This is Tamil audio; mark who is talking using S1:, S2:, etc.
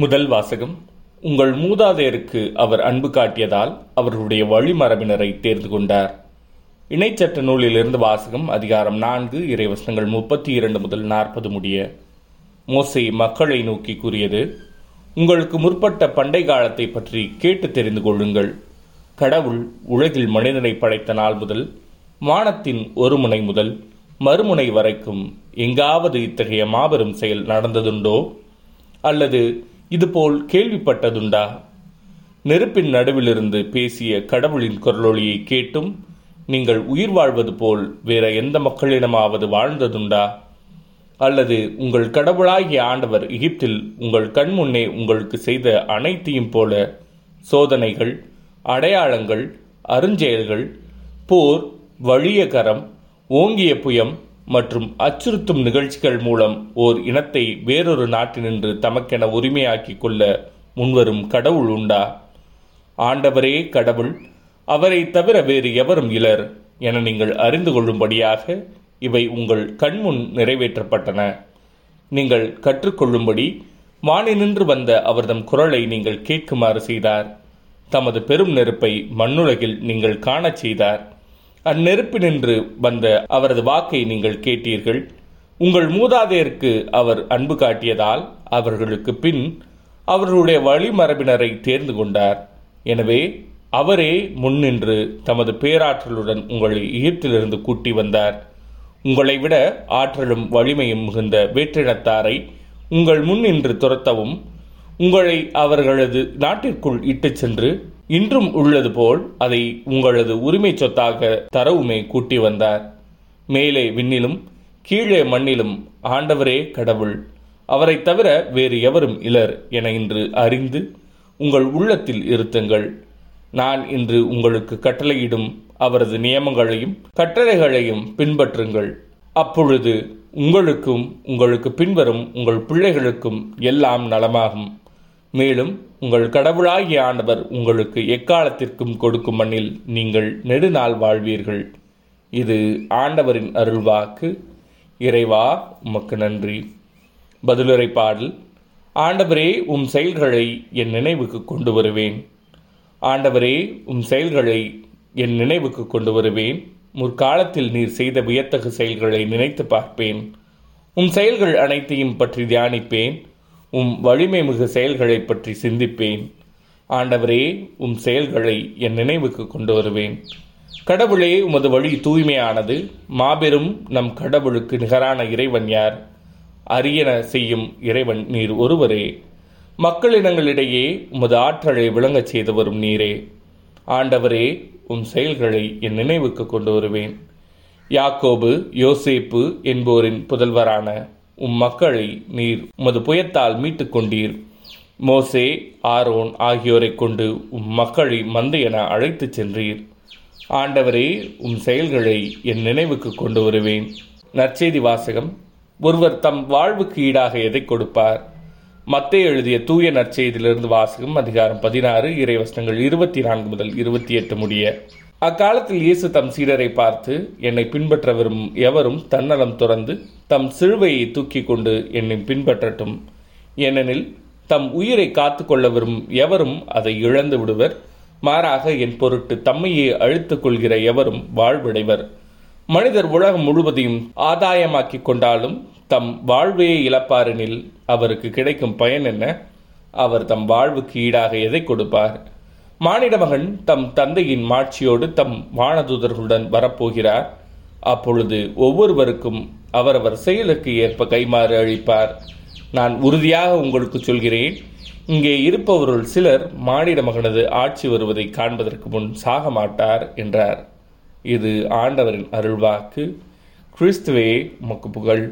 S1: முதல் வாசகம் உங்கள் மூதாதையருக்கு அவர் அன்பு காட்டியதால் அவர்களுடைய வழிமரபினரை தேர்ந்து கொண்டார். இணைச்சட்ட நூலிலிருந்து வாசகம் அதிகாரம் நான்கு இறைவசனங்கள் முப்பத்தி இரண்டு முதல் நாற்பது முடிய. மோசே மக்களை நோக்கி கூறியது உங்களுக்கு முற்பட்ட பண்டை காலத்தை பற்றி கேட்டு தெரிந்து கொள்ளுங்கள். கடவுள் உலகில் மனிதனை படைத்த நாள் முதல் வானத்தின் ஒரு முனை முதல் மறுமுனை வரைக்கும் எங்காவது இத்தகைய மாபெரும் செயல் நடந்ததுண்டோ? அல்லது இதுபோல் கேள்விப்பட்டதுண்டா? நெருப்பின் நடுவிலிருந்து பேசிய கடவுளின் குரலொளியை கேட்டும் நீங்கள் உயிர் வாழ்வது போல் வேற எந்த மக்களிடமாவது வாழ்ந்ததுண்டா? அல்லது உங்கள் கடவுளாகிய ஆண்டவர் எகிப்தில் உங்கள் கண்முன்னே உங்களுக்கு செய்த அனைத்தையும் போல சோதனைகள் அடையாளங்கள் அருஞ்செயல்கள் போர் வழிய கரம் ஓங்கிய புயம் மற்றும் அச்சுறுத்தும் நிகழ்ச்சிகள் மூலம் ஓர் இனத்தை வேறொரு நாட்டினின்று தமக்கென உரிமையாக்கிக் கொள்ள முன்வரும் கடவுள் உண்டா? ஆண்டவரே கடவுள் அவரை தவிர வேறு எவரும் இலர் என நீங்கள் அறிந்து கொள்ளும்படியாக இவை உங்கள் கண்முன் நிறைவேற்றப்பட்டன. நீங்கள் கற்றுக்கொள்ளும்படி வானி நின்று வந்த அவர்தம் குரலை நீங்கள் கேட்குமாறு செய்தார். தமது பெரும் நெருப்பை மண்ணுலகில் நீங்கள் காணச் செய்தார். அந்நெருப்பினின்று வந்த அவரது வாக்கை நீங்கள் கேட்டீர்கள். உங்கள் மூதாதையருக்கு அவர் அன்பு காட்டியதால் அவர்களுக்கு பின் அவர்களுடைய வழிமரபினரை தேர்ந்து கொண்டார். எனவே அவரே முன்னின்று தமது பேராற்றலுடன் உங்களை ஈர்த்திலிருந்து கூட்டி வந்தார். உங்களை விட ஆற்றலும் வலிமையும் மிகுந்த வேற்றினத்தாரை உங்கள் முன்னின்று துரத்தவும் உங்களை அவர்களது நாட்டிற்குள் இட்டுச் சென்று இன்றும் உள்ளது போல் அதை உங்களது உரிமை சொத்தாக தரவுமே கூட்டி வந்தார். மேலே விண்ணிலும் கீழே மண்ணிலும் ஆண்டவரே கடவுள். அவரை தவிர வேறு எவரும் இலர் என இன்று அறிந்து உங்கள் உள்ளத்தில் இருத்துங்கள். நான் இன்று உங்களுக்கு கட்டளையிடும் அவரது நியமங்களையும் கட்டளைகளையும் பின்பற்றுங்கள். அப்பொழுது உங்களுக்கும் உங்களுக்கு பின்வரும் உங்கள் பிள்ளைகளுக்கும் எல்லாம் நலமாகும். மேலும் உங்கள் கடவுளாகிய ஆண்டவர் உங்களுக்கு எக்காலத்திற்கும் கொடுக்கும் மண்ணில் நீங்கள் நெடுநாள் வாழ்வீர்கள். இது ஆண்டவரின் அருள்வாக்கு இறைவா உமக்கு நன்றி. பதிலுரை பாடல் ஆண்டவரே உம் செயல்களை என் நினைவுக்கு கொண்டு வருவேன். ஆண்டவரே உம் செயல்களை என் நினைவுக்கு கொண்டு வருவேன். முற்காலத்தில் நீர் செய்த வியத்தகு செயல்களை நினைத்து பார்ப்பேன். உம் செயல்கள் அனைத்தையும் பற்றி தியானிப்பேன். உம் வலிமை மிகு செயல்களை பற்றி சிந்திப்பேன். ஆண்டவரே உம் செயல்களை என் நினைவுக்கு கொண்டு வருவேன். கடவுளே உமது வழி தூய்மையானது. மாபெரும் நம் கடவுளுக்கு நிகரான இறைவன் யார்? அரியன செய்யும் இறைவன் நீர் ஒருவரே. மக்களினங்களிடையே உமது ஆற்றலை விளங்கச் செய்து வரும் நீரே. ஆண்டவரே உம் செயல்களை என் நினைவுக்கு கொண்டு வருவேன். யாக்கோபு யோசேப்பு என்போரின் புதல்வரான உம் மக்களை நீர் உமது புயத்தால் மீட்டுக் கொண்டீர் மோசே ஆரோன் ஆகியோரை கொண்டு உம் மக்களை மந்தை என அழைத்துச் சென்றீர். ஆண்டவரே உம் செயல்களை என் நினைவுக்கு கொண்டு வருவேன். நற்செய்தி வாசகம். ஒருவர் தம் வாழ்வுக்கு ஈடாக எதை கொடுப்பார்? மத்தே எழுதிய தூய நற்செய்தியிலிருந்து வாசகம் அதிகாரம் பதினாறு இறைவசனங்கள் இருபத்தி நான்கு முதல் இருபத்தி எட்டு முடிய. அக்காலத்தில் இயேசு தம் சீடரை பார்த்து என்னை பின்பற்ற விரும்பும் எவரும் தன்னலம் துறந்து தம் சிலுவையை தூக்கி கொண்டு என்னை பின்பற்றட்டும். ஏனெனில் தம் உயிரை காத்து கொள்ள விரும்பும் எவரும் அதை இழந்து விடுவர். மாறாக என் பொருட்டு தம்மையே அழுத்துக் கொள்கிற எவரும் வாழ்வடைவர். மனிதர் உலகம் முழுவதையும் ஆதாயமாக்கிக் கொண்டாலும் தம் வாழ்வையே இழப்பாரெனில் அவருக்கு கிடைக்கும் பயன் என்ன? அவர் தம் வாழ்வுக்கு ஈடாக எதை கொடுப்பார்? மானிட மகன் தம் தந்தையின் மாட்சியோடு தம் வானதூதர்களுடன் வரப்போகிறார். அப்பொழுது ஒவ்வொருவருக்கும் அவரவர் செயலுக்கு ஏற்ப கைமாறு அளிப்பார். நான் உறுதியாக உங்களுக்கு சொல்கிறேன் இங்கே இருப்பவருள் சிலர் மானிட மகனது ஆட்சி வருவதை காண்பதற்கு முன் சாக மாட்டார் என்றார். இது ஆண்டவரின் அருள்வாக்கு. கிறிஸ்துவே மக்கு புகழ்.